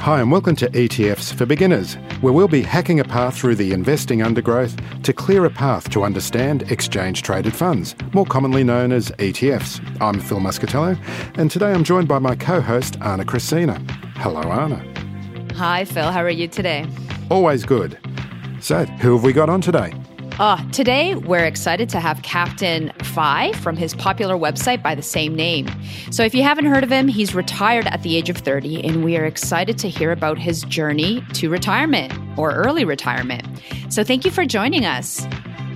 Hi, and welcome to ETFs for Beginners, where we'll be hacking a path through the investing undergrowth to clear a path to understand exchange traded funds, more commonly known as ETFs. I'm Phil Muscatello, and today I'm joined by my co host, Anna Christina. Hello, Anna. Hi, Phil. How are you today? Always good. So, who have we got on today? Ah, today we're excited to have Captain FI from his popular website by the same name. So, if you haven't heard of him, he's retired at the age of 30, and we are excited to hear about his journey to retirement or early retirement. So, thank you for joining us.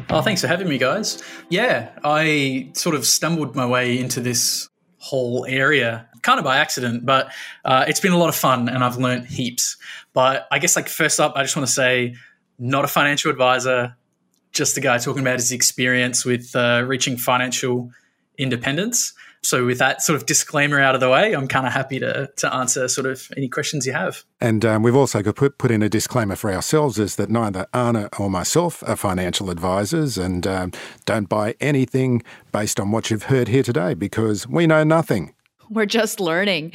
Oh, thanks for having me, guys. Yeah, I sort of stumbled my way into this whole area kind of by accident, but uh, it's been a lot of fun and I've learned heaps. But I guess, like, first up, I just want to say, not a financial advisor, just a guy talking about his experience with uh, reaching financial independence. So, with that sort of disclaimer out of the way, I'm kind of happy to, to answer sort of any questions you have. And um, we've also put, put in a disclaimer for ourselves is that neither Anna or myself are financial advisors and um, don't buy anything based on what you've heard here today because we know nothing. We're just learning.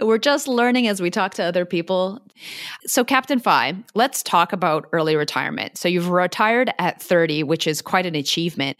We're just learning as we talk to other people. So, Captain FI, let's talk about early retirement. So, you've retired at 30, which is quite an achievement.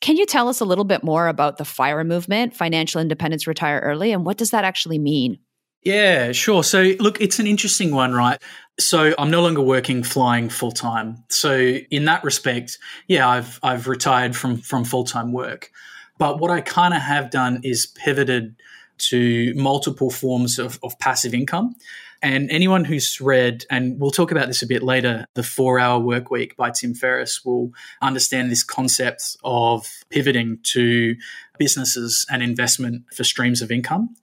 Can you tell us a little bit more about the FIRE movement, Financial Independence Retire Early, and what does that actually mean? Yeah, sure. So, look, it's an interesting one, right? So, I'm no longer working flying full time. So, in that respect, yeah, I've I've retired from from full time work. But what I kind of have done is pivoted to multiple forms of, of passive income. And anyone who's read, and we'll talk about this a bit later, The Four Hour Work Week by Tim Ferriss will understand this concept of pivoting to businesses and investment for streams of income.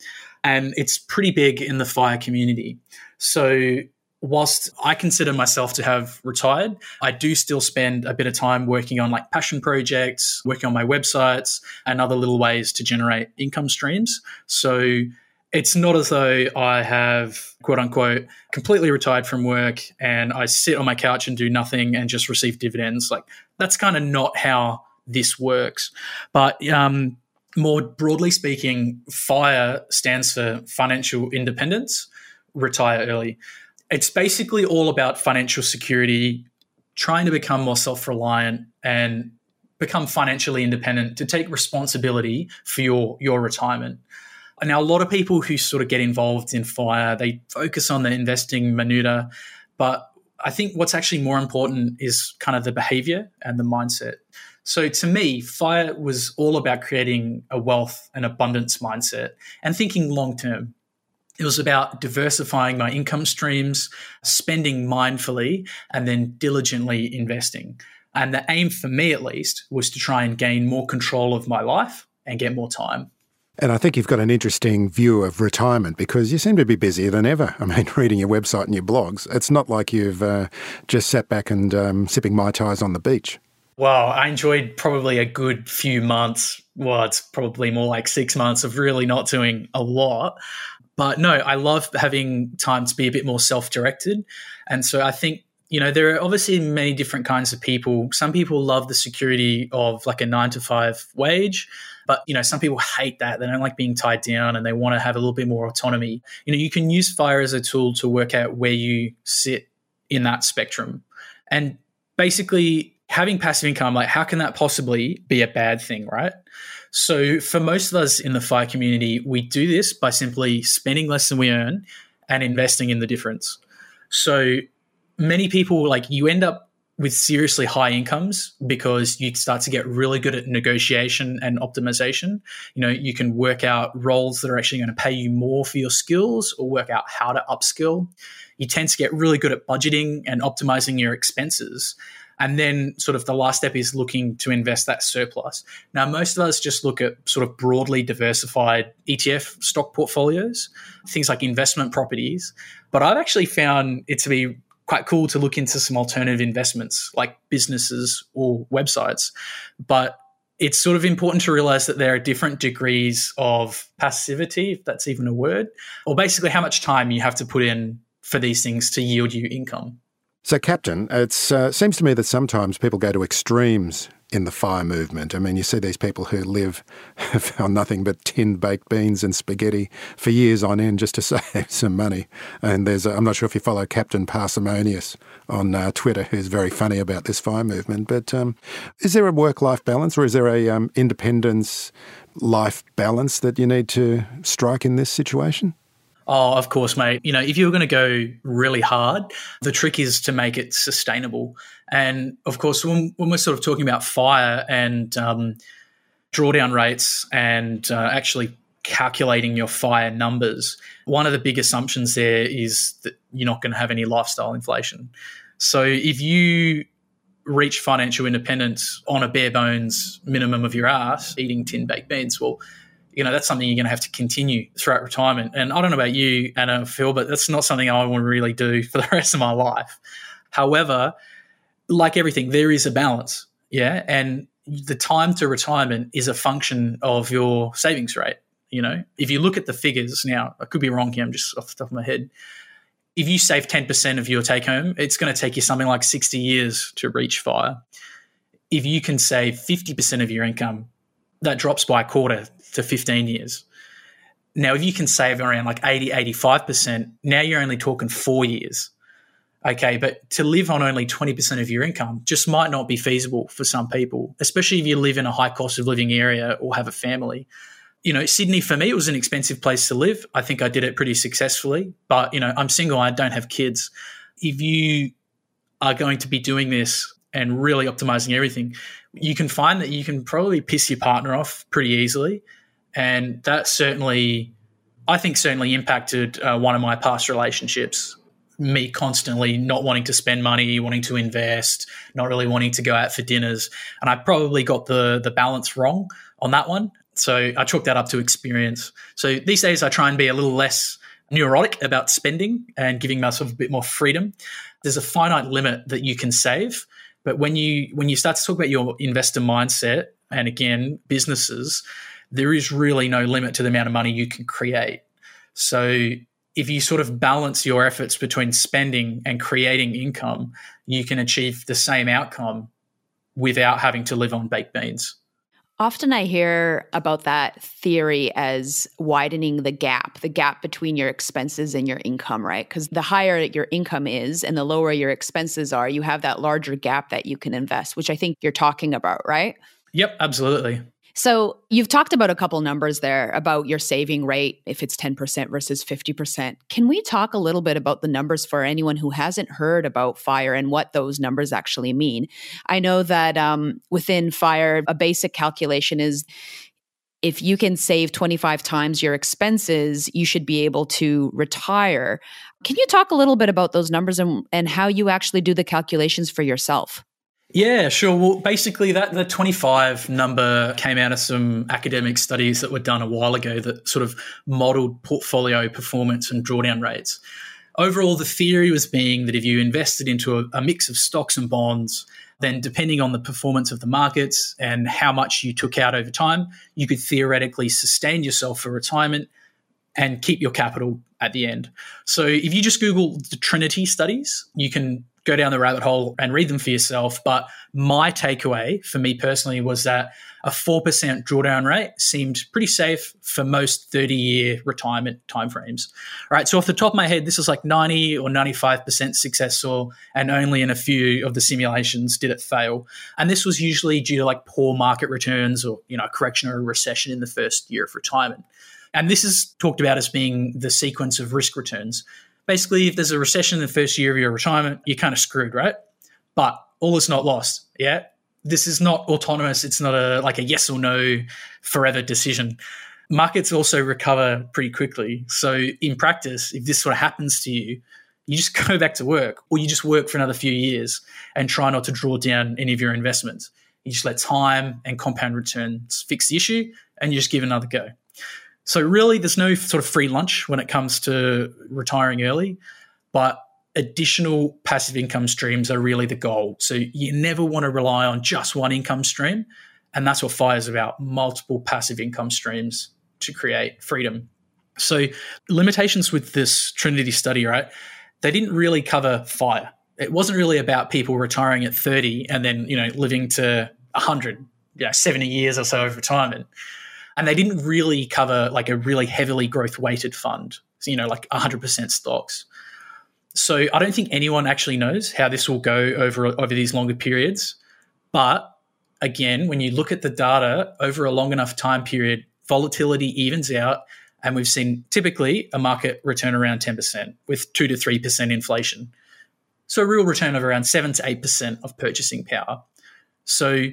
And it's pretty big in the FIRE community. So whilst I consider myself to have retired, I do still spend a bit of time working on like passion projects, working on my websites, and other little ways to generate income streams. So it's not as though I have quote unquote completely retired from work and I sit on my couch and do nothing and just receive dividends. Like that's kind of not how this works. But um, more broadly speaking, FIRE stands for financial independence, retire early it's basically all about financial security, trying to become more self reliant and become financially independent to take responsibility for your your retirement. Now, a lot of people who sort of get involved in fire, they focus on the investing minuta, but I think what's actually more important is kind of the behavior and the mindset. So to me, fire was all about creating a wealth and abundance mindset and thinking long term. It was about diversifying my income streams, spending mindfully, and then diligently investing. And the aim for me, at least, was to try and gain more control of my life and get more time. And I think you've got an interesting view of retirement because you seem to be busier than ever. I mean, reading your website and your blogs, it's not like you've uh, just sat back and um, sipping Mai Tais on the beach. Well, I enjoyed probably a good few months. Well, it's probably more like six months of really not doing a lot. But no, I love having time to be a bit more self directed. And so I think, you know, there are obviously many different kinds of people. Some people love the security of like a nine to five wage. But you know, some people hate that. They don't like being tied down, and they want to have a little bit more autonomy. You know, you can use Fire as a tool to work out where you sit in that spectrum, and basically having passive income. Like, how can that possibly be a bad thing, right? So for most of us in the fire community, we do this by simply spending less than we earn and investing in the difference. So many people like you end up with seriously high incomes because you start to get really good at negotiation and optimization. You know, you can work out roles that are actually going to pay you more for your skills or work out how to upskill. You tend to get really good at budgeting and optimizing your expenses. And then, sort of, the last step is looking to invest that surplus. Now, most of us just look at sort of broadly diversified ETF stock portfolios, things like investment properties. But I've actually found it to be quite cool to look into some alternative investments like businesses or websites. But it's sort of important to realize that there are different degrees of passivity, if that's even a word, or basically how much time you have to put in for these things to yield you income. So, Captain, it uh, seems to me that sometimes people go to extremes in the fire movement. I mean, you see these people who live on nothing but tinned baked beans and spaghetti for years on end just to save some money. And there's, i am not sure if you follow Captain Parsimonious on uh, Twitter, who's very funny about this fire movement. But um, is there a work life balance or is there a um, independence life balance that you need to strike in this situation? Oh, of course, mate. You know, if you're going to go really hard, the trick is to make it sustainable. And of course, when, when we're sort of talking about fire and um, drawdown rates and uh, actually calculating your fire numbers, one of the big assumptions there is that you're not going to have any lifestyle inflation. So if you reach financial independence on a bare bones minimum of your ass, eating tin baked beans, well, you know, that's something you're going to have to continue throughout retirement. And I don't know about you, Anna, Phil, but that's not something I want to really do for the rest of my life. However, like everything, there is a balance. Yeah. And the time to retirement is a function of your savings rate. You know, if you look at the figures now, I could be wrong here, I'm just off the top of my head. If you save 10% of your take home, it's going to take you something like 60 years to reach fire. If you can save 50% of your income, that drops by a quarter to 15 years. Now, if you can save around like 80, 85%, now you're only talking four years. Okay, but to live on only 20% of your income just might not be feasible for some people, especially if you live in a high cost of living area or have a family. You know, Sydney for me, it was an expensive place to live. I think I did it pretty successfully, but, you know, I'm single, I don't have kids. If you are going to be doing this and really optimizing everything, you can find that you can probably piss your partner off pretty easily and that certainly, I think, certainly impacted uh, one of my past relationships. Me constantly not wanting to spend money, wanting to invest, not really wanting to go out for dinners, and I probably got the the balance wrong on that one. So I chalked that up to experience. So these days, I try and be a little less neurotic about spending and giving myself a bit more freedom. There's a finite limit that you can save, but when you when you start to talk about your investor mindset and again businesses, there is really no limit to the amount of money you can create. So if you sort of balance your efforts between spending and creating income, you can achieve the same outcome without having to live on baked beans. Often I hear about that theory as widening the gap, the gap between your expenses and your income, right? Because the higher your income is and the lower your expenses are, you have that larger gap that you can invest, which I think you're talking about, right? Yep, absolutely. So you've talked about a couple numbers there about your saving rate, if it's 10% versus 50%. Can we talk a little bit about the numbers for anyone who hasn't heard about FIRE and what those numbers actually mean? I know that um, within FIRE, a basic calculation is if you can save 25 times your expenses, you should be able to retire. Can you talk a little bit about those numbers and, and how you actually do the calculations for yourself? Yeah, sure. Well, basically, that the 25 number came out of some academic studies that were done a while ago that sort of modeled portfolio performance and drawdown rates. Overall, the theory was being that if you invested into a, a mix of stocks and bonds, then depending on the performance of the markets and how much you took out over time, you could theoretically sustain yourself for retirement and keep your capital at the end. So if you just Google the Trinity studies, you can go down the rabbit hole and read them for yourself. But my takeaway for me personally was that a 4% drawdown rate seemed pretty safe for most 30 year retirement timeframes. All right. So, off the top of my head, this is like 90 or 95% successful, and only in a few of the simulations did it fail. And this was usually due to like poor market returns or, you know, a correction or a recession in the first year of retirement. And this is talked about as being the sequence of risk returns basically, if there's a recession in the first year of your retirement, you're kind of screwed, right? But all is not lost. Yeah. This is not autonomous. It's not a like a yes or no forever decision. Markets also recover pretty quickly. So in practice, if this sort of happens to you, you just go back to work or you just work for another few years and try not to draw down any of your investments. You just let time and compound returns fix the issue and you just give another go. So, really, there's no sort of free lunch when it comes to retiring early, but additional passive income streams are really the goal. So, you never want to rely on just one income stream. And that's what FIRE is about multiple passive income streams to create freedom. So, limitations with this Trinity study, right? They didn't really cover FIRE. It wasn't really about people retiring at 30 and then, you know, living to 100, you know, 70 years or so of retirement. And they didn't really cover like a really heavily growth weighted fund, so, you know, like 100% stocks. So I don't think anyone actually knows how this will go over over these longer periods. But again, when you look at the data over a long enough time period, volatility evens out, and we've seen typically a market return around 10% with 2 to 3% inflation. So a real return of around 7 to 8% of purchasing power. So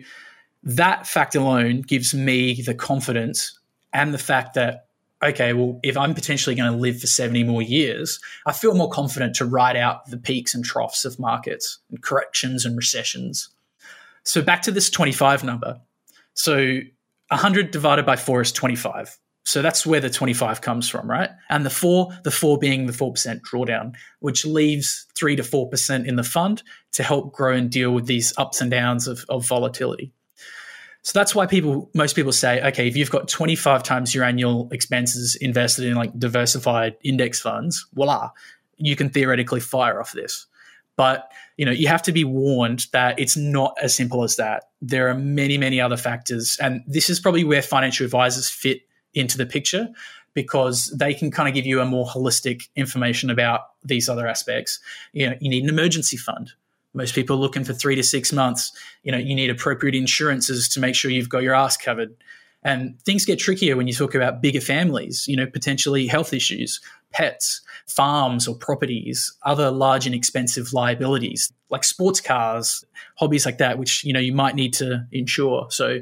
that fact alone gives me the confidence and the fact that okay, well, if I'm potentially going to live for 70 more years, I feel more confident to ride out the peaks and troughs of markets and corrections and recessions. So back to this 25 number. So 100 divided by 4 is 25. So that's where the 25 comes from, right? And the 4, the 4 being the 4% drawdown, which leaves 3 to 4% in the fund to help grow and deal with these ups and downs of, of volatility. So that's why people, most people say, okay, if you've got 25 times your annual expenses invested in like diversified index funds, voila, you can theoretically fire off this. But you know, you have to be warned that it's not as simple as that. There are many, many other factors, and this is probably where financial advisors fit into the picture because they can kind of give you a more holistic information about these other aspects. You know, you need an emergency fund. Most people are looking for three to six months. You know, you need appropriate insurances to make sure you've got your ass covered. And things get trickier when you talk about bigger families, you know, potentially health issues, pets, farms or properties, other large and expensive liabilities like sports cars, hobbies like that, which, you know, you might need to insure. So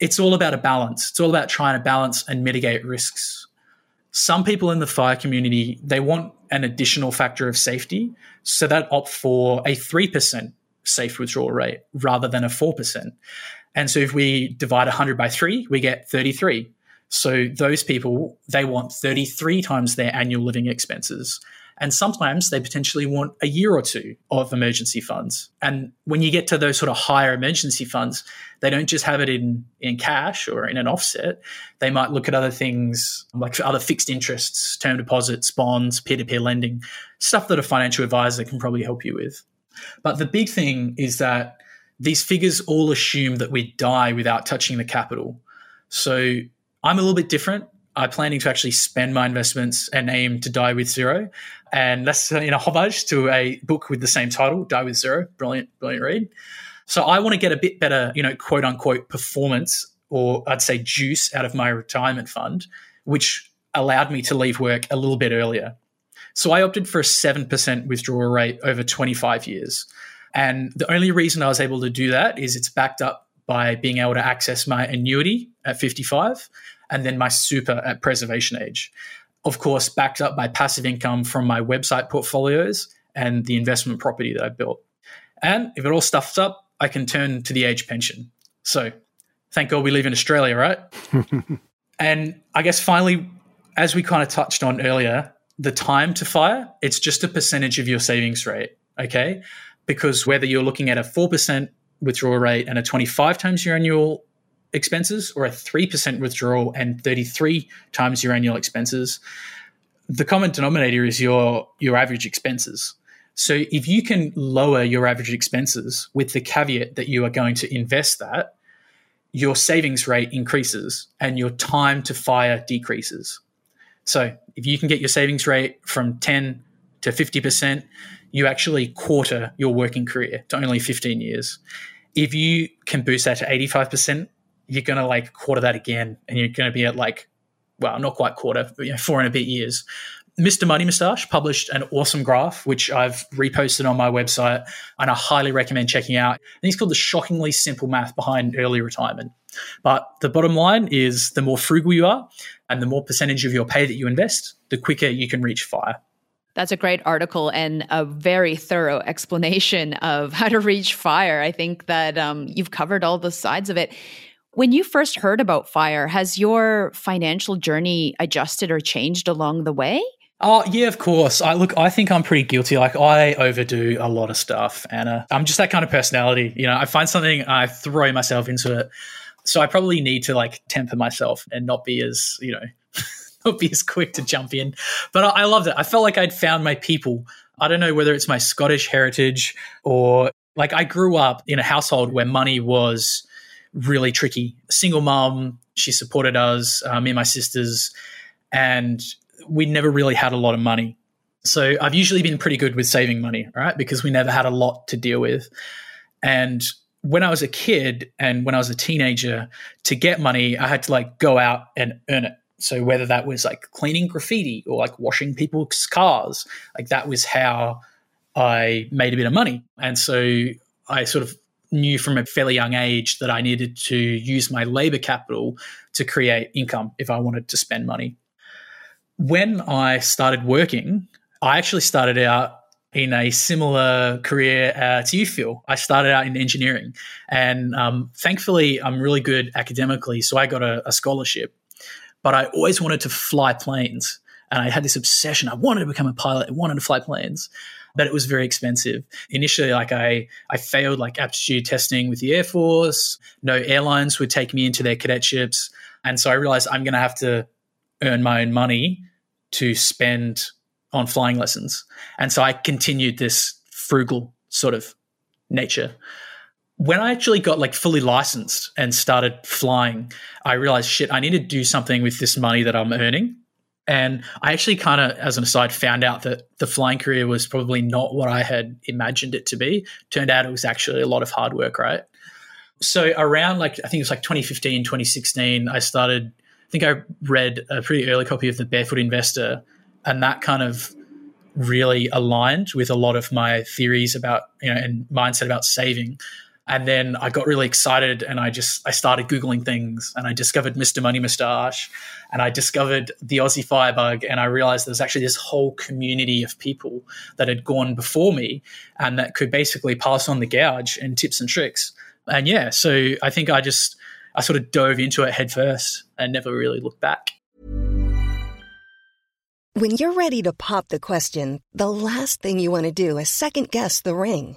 it's all about a balance. It's all about trying to balance and mitigate risks. Some people in the fire community, they want an additional factor of safety. So that opt for a 3% safe withdrawal rate rather than a 4%. And so if we divide 100 by 3, we get 33. So those people, they want 33 times their annual living expenses. And sometimes they potentially want a year or two of emergency funds. And when you get to those sort of higher emergency funds, they don't just have it in, in cash or in an offset. They might look at other things like other fixed interests, term deposits, bonds, peer to peer lending, stuff that a financial advisor can probably help you with. But the big thing is that these figures all assume that we die without touching the capital. So I'm a little bit different. I'm planning to actually spend my investments and aim to die with zero. And that's in a homage to a book with the same title, Die with Zero. Brilliant, brilliant read. So I want to get a bit better, you know, quote unquote performance or I'd say juice out of my retirement fund, which allowed me to leave work a little bit earlier. So I opted for a 7% withdrawal rate over 25 years. And the only reason I was able to do that is it's backed up by being able to access my annuity at 55 and then my super at preservation age. Of course, backed up by passive income from my website portfolios and the investment property that I built. And if it all stuffs up, I can turn to the age pension. So thank God we live in Australia, right? and I guess finally, as we kind of touched on earlier, the time to fire, it's just a percentage of your savings rate. Okay. Because whether you're looking at a 4% withdrawal rate and a 25 times your annual expenses or a 3% withdrawal and 33 times your annual expenses, the common denominator is your, your average expenses. So if you can lower your average expenses with the caveat that you are going to invest that, your savings rate increases and your time to fire decreases. So if you can get your savings rate from 10 to 50%, you actually quarter your working career to only 15 years. If you can boost that to 85%, you're going to like quarter that again and you're going to be at like, well, not quite quarter, but you know, four and a bit years. Mr. Money Mustache published an awesome graph, which I've reposted on my website and I highly recommend checking out. And he's called the shockingly simple math behind early retirement. But the bottom line is the more frugal you are and the more percentage of your pay that you invest, the quicker you can reach fire. That's a great article and a very thorough explanation of how to reach fire. I think that um, you've covered all the sides of it. When you first heard about fire, has your financial journey adjusted or changed along the way? Oh yeah, of course. I look. I think I'm pretty guilty. Like I overdo a lot of stuff, Anna. Uh, I'm just that kind of personality. You know, I find something, I throw myself into it. So I probably need to like temper myself and not be as you know, not be as quick to jump in. But I, I loved it. I felt like I'd found my people. I don't know whether it's my Scottish heritage or like I grew up in a household where money was really tricky. Single mom, she supported us, uh, me and my sisters, and we never really had a lot of money. So I've usually been pretty good with saving money, right? Because we never had a lot to deal with. And when I was a kid and when I was a teenager, to get money, I had to like go out and earn it. So whether that was like cleaning graffiti or like washing people's cars, like that was how I made a bit of money. And so I sort of knew from a fairly young age that I needed to use my labor capital to create income if I wanted to spend money. When I started working, I actually started out in a similar career uh, to you, Phil. I started out in engineering, and um, thankfully, I'm really good academically, so I got a, a scholarship. But I always wanted to fly planes, and I had this obsession. I wanted to become a pilot. I wanted to fly planes but it was very expensive. Initially, like I, I failed like aptitude testing with the Air Force. No airlines would take me into their cadetships. And so I realized I'm going to have to earn my own money to spend on flying lessons. And so I continued this frugal sort of nature. When I actually got like fully licensed and started flying, I realized shit, I need to do something with this money that I'm earning. And I actually kind of, as an aside, found out that the flying career was probably not what I had imagined it to be. Turned out it was actually a lot of hard work, right? So around like, I think it was like 2015, 2016, I started, I think I read a pretty early copy of The Barefoot Investor, and that kind of really aligned with a lot of my theories about, you know, and mindset about saving. And then I got really excited and I just I started Googling things and I discovered Mr. Money Mustache and I discovered the Aussie Firebug and I realized there was actually this whole community of people that had gone before me and that could basically pass on the gouge and tips and tricks. And yeah, so I think I just I sort of dove into it headfirst and never really looked back. When you're ready to pop the question, the last thing you want to do is second guess the ring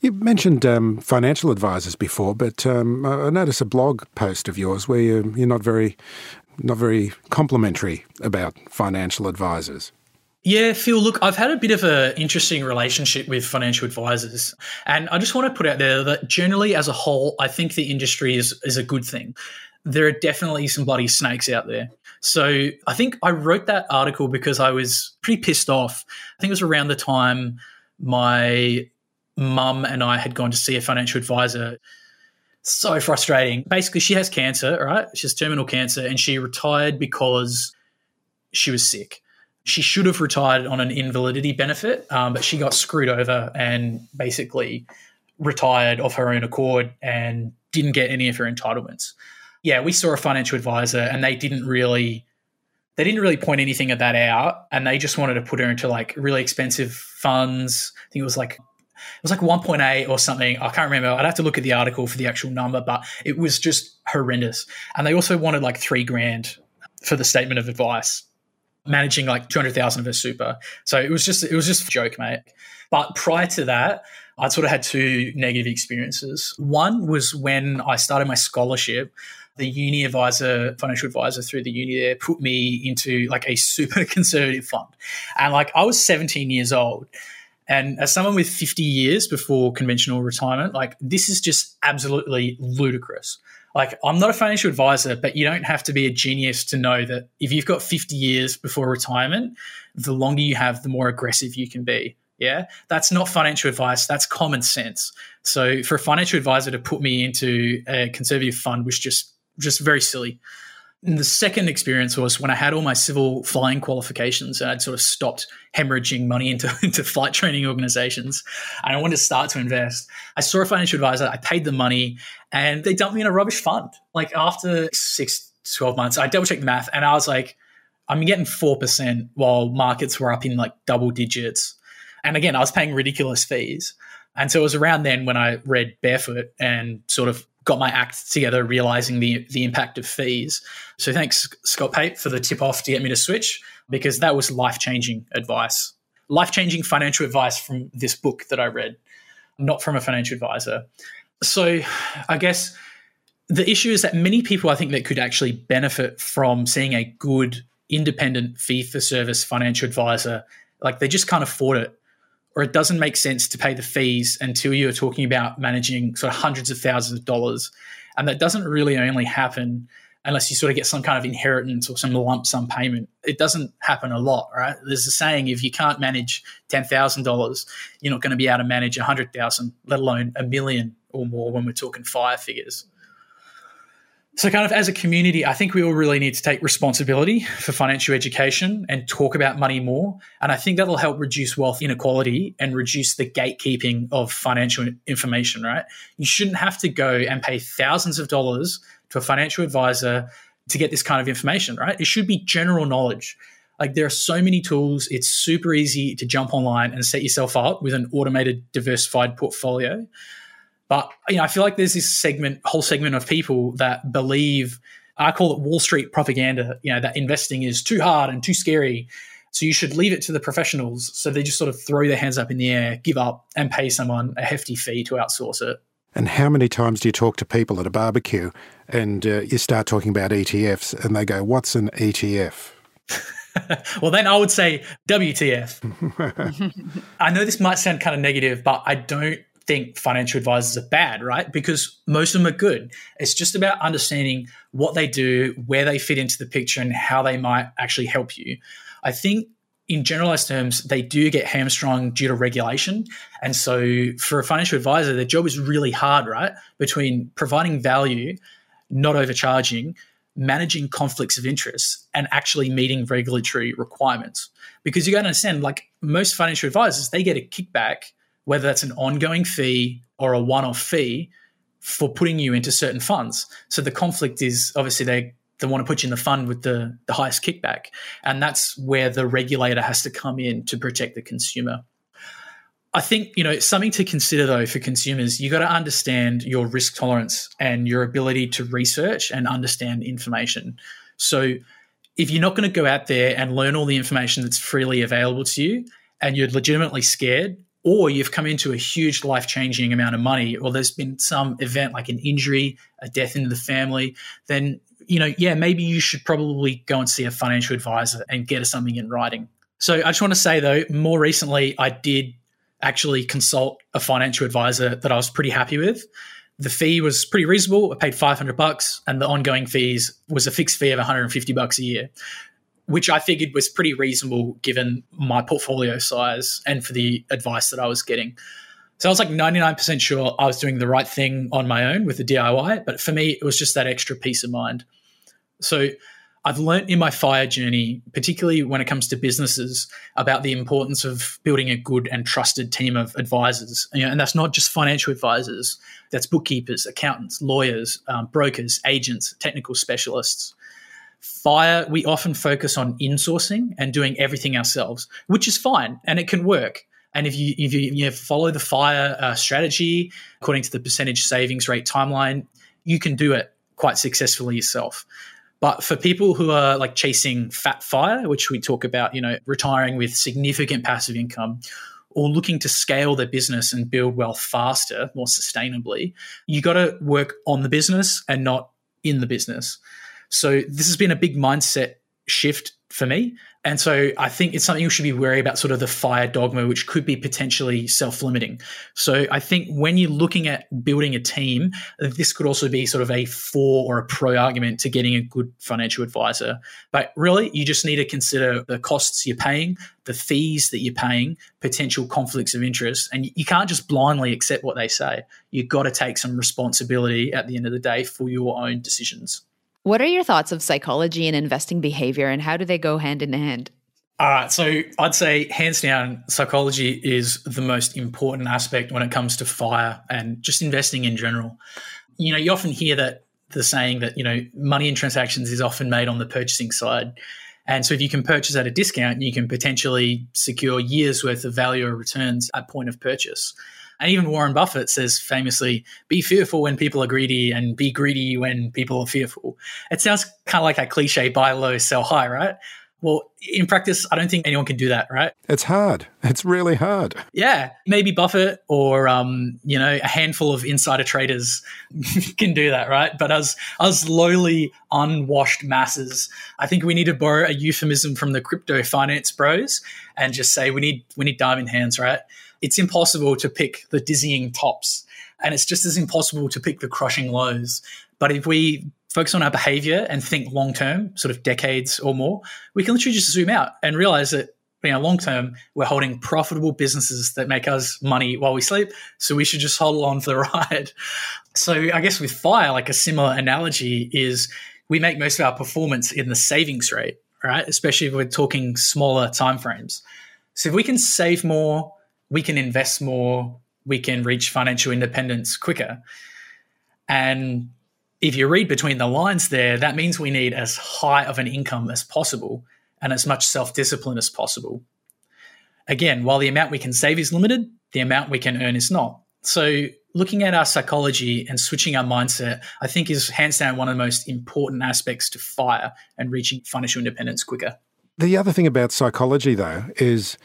You mentioned um, financial advisors before, but um, I noticed a blog post of yours where you, you're not very, not very complimentary about financial advisors. Yeah, Phil, look, I've had a bit of an interesting relationship with financial advisors. And I just want to put out there that generally, as a whole, I think the industry is, is a good thing. There are definitely some bloody snakes out there. So I think I wrote that article because I was pretty pissed off. I think it was around the time my mum and I had gone to see a financial advisor. So frustrating. Basically, she has cancer, right? She has terminal cancer, and she retired because she was sick. She should have retired on an invalidity benefit, um, but she got screwed over and basically retired of her own accord and didn't get any of her entitlements. Yeah, we saw a financial advisor, and they didn't really they didn't really point anything of that out and they just wanted to put her into like really expensive funds. I think it was like it was like 1.8 or something. I can't remember. I'd have to look at the article for the actual number, but it was just horrendous. And they also wanted like three grand for the statement of advice, managing like 200,000 of her super. So it was just, it was just a joke, mate. But prior to that, I'd sort of had two negative experiences. One was when I started my scholarship, the uni advisor, financial advisor through the uni there put me into like a super conservative fund. And like I was 17 years old and as someone with 50 years before conventional retirement, like this is just absolutely ludicrous. Like, I'm not a financial advisor, but you don't have to be a genius to know that if you've got 50 years before retirement, the longer you have, the more aggressive you can be. Yeah. That's not financial advice. That's common sense. So for a financial advisor to put me into a conservative fund was just, just very silly. And the second experience was when I had all my civil flying qualifications and I'd sort of stopped hemorrhaging money into, into flight training organizations and I wanted to start to invest. I saw a financial advisor, I paid the money, and they dumped me in a rubbish fund. Like after six, 12 months, I double checked the math and I was like, I'm getting 4% while markets were up in like double digits. And again, I was paying ridiculous fees. And so it was around then when I read Barefoot and sort of got my act together, realizing the the impact of fees. So thanks, Scott Pape, for the tip off to get me to switch because that was life changing advice, life changing financial advice from this book that I read, not from a financial advisor. So I guess the issue is that many people I think that could actually benefit from seeing a good independent fee for service financial advisor, like they just can't afford it or it doesn't make sense to pay the fees until you're talking about managing sort of hundreds of thousands of dollars. And that doesn't really only happen unless you sort of get some kind of inheritance or some lump sum payment. It doesn't happen a lot, right? There's a saying if you can't manage $10,000, you're not going to be able to manage 100,000, let alone a million or more when we're talking fire figures. So, kind of as a community, I think we all really need to take responsibility for financial education and talk about money more. And I think that'll help reduce wealth inequality and reduce the gatekeeping of financial information, right? You shouldn't have to go and pay thousands of dollars to a financial advisor to get this kind of information, right? It should be general knowledge. Like there are so many tools, it's super easy to jump online and set yourself up with an automated diversified portfolio. But you know, I feel like there's this segment, whole segment of people that believe I call it Wall Street propaganda. You know, that investing is too hard and too scary. So you should leave it to the professionals. So they just sort of throw their hands up in the air, give up, and pay someone a hefty fee to outsource it. And how many times do you talk to people at a barbecue and uh, you start talking about ETFs and they go, What's an ETF? well, then I would say WTF. I know this might sound kind of negative, but I don't think financial advisors are bad, right? Because most of them are good. It's just about understanding what they do, where they fit into the picture, and how they might actually help you. I think in generalized terms, they do get hamstrung due to regulation. And so for a financial advisor, their job is really hard, right? Between providing value, not overcharging, managing conflicts of interest, and actually meeting regulatory requirements. Because you got to understand, like most financial advisors, they get a kickback whether that's an ongoing fee or a one off fee for putting you into certain funds. So the conflict is obviously they, they want to put you in the fund with the, the highest kickback. And that's where the regulator has to come in to protect the consumer. I think, you know, something to consider though for consumers, you got to understand your risk tolerance and your ability to research and understand information. So if you're not going to go out there and learn all the information that's freely available to you and you're legitimately scared, or you've come into a huge life changing amount of money, or there's been some event like an injury, a death in the family, then, you know, yeah, maybe you should probably go and see a financial advisor and get something in writing. So I just want to say though, more recently, I did actually consult a financial advisor that I was pretty happy with. The fee was pretty reasonable. I paid 500 bucks and the ongoing fees was a fixed fee of 150 bucks a year which I figured was pretty reasonable given my portfolio size and for the advice that I was getting. So I was like 99% sure I was doing the right thing on my own with the DIY, but for me, it was just that extra peace of mind. So I've learned in my fire journey, particularly when it comes to businesses, about the importance of building a good and trusted team of advisors. and that's not just financial advisors, that's bookkeepers, accountants, lawyers, um, brokers, agents, technical specialists. Fire, we often focus on insourcing and doing everything ourselves, which is fine and it can work. And if you if you, you follow the fire uh, strategy according to the percentage savings rate timeline, you can do it quite successfully yourself. But for people who are like chasing fat fire, which we talk about, you know, retiring with significant passive income or looking to scale their business and build wealth faster, more sustainably, you got to work on the business and not in the business. So this has been a big mindset shift for me. And so I think it's something you should be wary about sort of the fire dogma, which could be potentially self limiting. So I think when you're looking at building a team, this could also be sort of a for or a pro argument to getting a good financial advisor. But really, you just need to consider the costs you're paying, the fees that you're paying, potential conflicts of interest. And you can't just blindly accept what they say. You've got to take some responsibility at the end of the day for your own decisions. What are your thoughts of psychology and investing behavior, and how do they go hand in hand? All right, so I'd say hands down, psychology is the most important aspect when it comes to fire and just investing in general. You know, you often hear that the saying that you know money in transactions is often made on the purchasing side. And so if you can purchase at a discount, you can potentially secure years worth of value or returns at point of purchase. And even Warren Buffett says famously, be fearful when people are greedy and be greedy when people are fearful. It sounds kind of like a cliche buy low, sell high, right? Well, in practice, I don't think anyone can do that, right? It's hard. It's really hard. Yeah, maybe Buffett or um, you know a handful of insider traders can do that, right? But as us lowly, unwashed masses, I think we need to borrow a euphemism from the crypto finance bros and just say we need we need diamond hands, right? It's impossible to pick the dizzying tops and it's just as impossible to pick the crushing lows. But if we focus on our behavior and think long term, sort of decades or more, we can literally just zoom out and realize that you know, long term, we're holding profitable businesses that make us money while we sleep. So we should just hold on for the ride. So I guess with fire, like a similar analogy is we make most of our performance in the savings rate, right? Especially if we're talking smaller timeframes. So if we can save more, we can invest more, we can reach financial independence quicker. And if you read between the lines there, that means we need as high of an income as possible and as much self discipline as possible. Again, while the amount we can save is limited, the amount we can earn is not. So, looking at our psychology and switching our mindset, I think is hands down one of the most important aspects to fire and reaching financial independence quicker. The other thing about psychology, though, is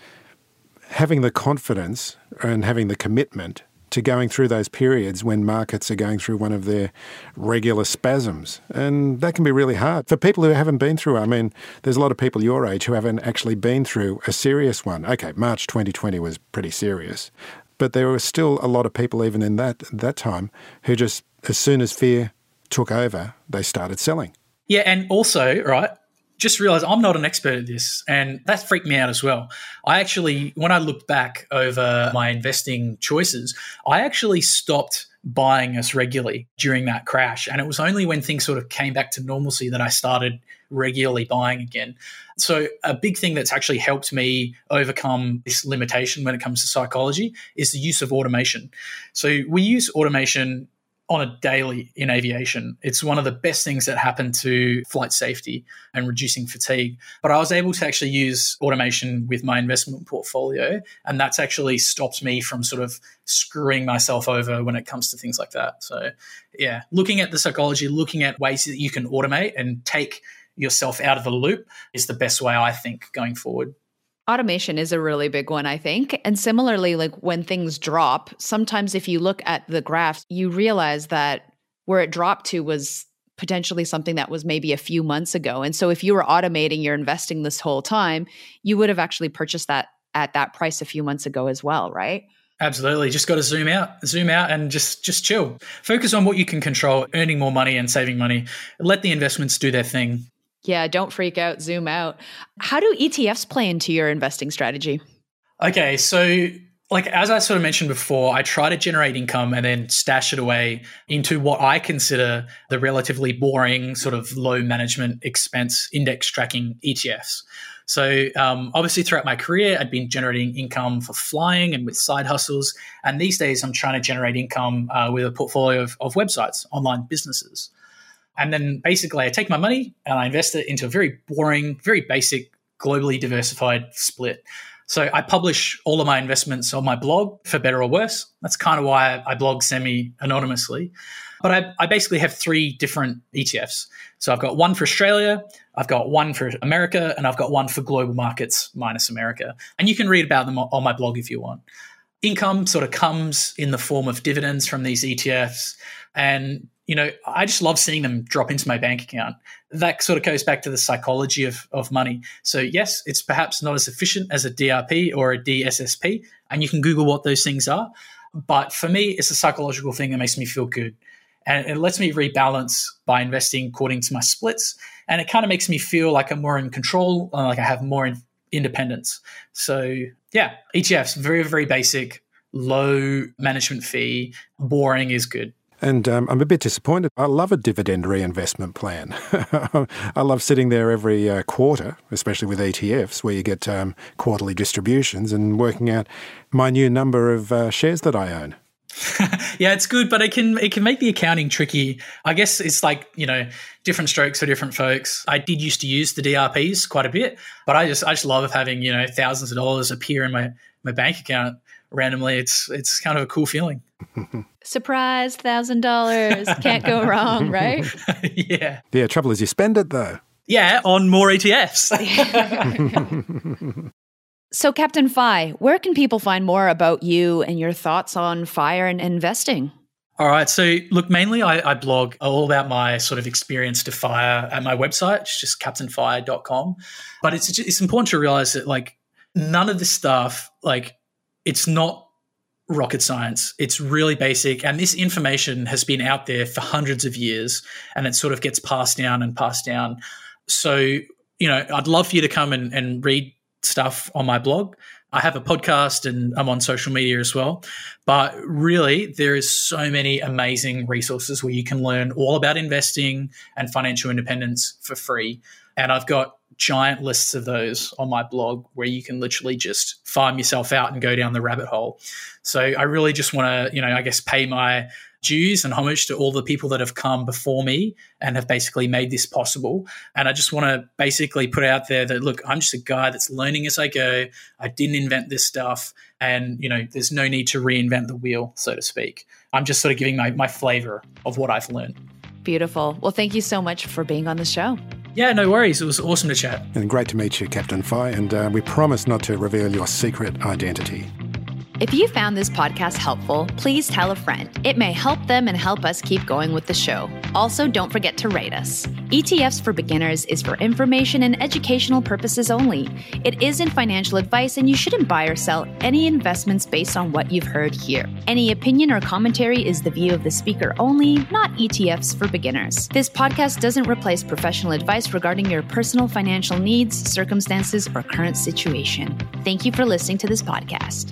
having the confidence and having the commitment to going through those periods when markets are going through one of their regular spasms. And that can be really hard for people who haven't been through. I mean, there's a lot of people your age who haven't actually been through a serious one. Okay, March 2020 was pretty serious. But there were still a lot of people, even in that, that time, who just, as soon as fear took over, they started selling. Yeah, and also, right, just realized I'm not an expert at this, and that freaked me out as well. I actually, when I looked back over my investing choices, I actually stopped buying us regularly during that crash. And it was only when things sort of came back to normalcy that I started regularly buying again. So, a big thing that's actually helped me overcome this limitation when it comes to psychology is the use of automation. So, we use automation on a daily in aviation. It's one of the best things that happened to flight safety and reducing fatigue. But I was able to actually use automation with my investment portfolio, and that's actually stopped me from sort of screwing myself over when it comes to things like that. So, yeah, looking at the psychology, looking at ways that you can automate and take yourself out of the loop is the best way I think going forward. Automation is a really big one, I think. And similarly, like when things drop, sometimes if you look at the graphs, you realize that where it dropped to was potentially something that was maybe a few months ago. And so if you were automating your investing this whole time, you would have actually purchased that at that price a few months ago as well, right? Absolutely. Just got to zoom out, zoom out and just just chill. Focus on what you can control, earning more money and saving money. Let the investments do their thing. Yeah, don't freak out, zoom out. How do ETFs play into your investing strategy? Okay, so like as I sort of mentioned before, I try to generate income and then stash it away into what I consider the relatively boring sort of low management expense index tracking ETFs. So um, obviously throughout my career, I'd been generating income for flying and with side hustles. And these days, I'm trying to generate income uh, with a portfolio of, of websites, online businesses. And then basically, I take my money and I invest it into a very boring, very basic, globally diversified split. So I publish all of my investments on my blog for better or worse. That's kind of why I blog semi anonymously. But I, I, basically have three different ETFs. So I've got one for Australia, I've got one for America, and I've got one for global markets minus America. And you can read about them on my blog if you want. Income sort of comes in the form of dividends from these ETFs. And you know, I just love seeing them drop into my bank account. That sort of goes back to the psychology of, of money. So, yes, it's perhaps not as efficient as a DRP or a DSSP, and you can Google what those things are. But for me, it's a psychological thing that makes me feel good. And it lets me rebalance by investing according to my splits. And it kind of makes me feel like I'm more in control, uh, like I have more in independence. So, yeah, ETFs, very, very basic, low management fee, boring is good. And um, I'm a bit disappointed. I love a dividend reinvestment plan. I love sitting there every uh, quarter, especially with ETFs, where you get um, quarterly distributions and working out my new number of uh, shares that I own. yeah, it's good, but it can it can make the accounting tricky. I guess it's like you know different strokes for different folks. I did used to use the DRPs quite a bit, but I just I just love having you know thousands of dollars appear in my my bank account randomly. It's it's kind of a cool feeling. Surprise, thousand dollars can't go wrong, right? yeah. Yeah. Trouble is, you spend it though. Yeah, on more ETFs. so, Captain FI, where can people find more about you and your thoughts on fire and investing? All right. So, look, mainly I, I, blog all about my sort of experience to fire at my website. It's just captainfire.com. But it's it's important to realize that like none of this stuff, like it's not rocket science. It's really basic. And this information has been out there for hundreds of years and it sort of gets passed down and passed down. So, you know, I'd love for you to come and, and read stuff on my blog. I have a podcast and I'm on social media as well. But really, there is so many amazing resources where you can learn all about investing and financial independence for free. And I've got giant lists of those on my blog where you can literally just farm yourself out and go down the rabbit hole. So I really just want to, you know, I guess pay my dues and homage to all the people that have come before me and have basically made this possible. And I just want to basically put out there that look, I'm just a guy that's learning as I go. I didn't invent this stuff. And, you know, there's no need to reinvent the wheel, so to speak. I'm just sort of giving my, my flavor of what I've learned. Beautiful. Well, thank you so much for being on the show. Yeah, no worries. It was awesome to chat. And great to meet you, Captain FI. And uh, we promise not to reveal your secret identity. If you found this podcast helpful, please tell a friend. It may help them and help us keep going with the show. Also, don't forget to rate us. ETFs for Beginners is for information and educational purposes only. It isn't financial advice, and you shouldn't buy or sell any investments based on what you've heard here. Any opinion or commentary is the view of the speaker only, not ETFs for Beginners. This podcast doesn't replace professional advice regarding your personal financial needs, circumstances, or current situation. Thank you for listening to this podcast.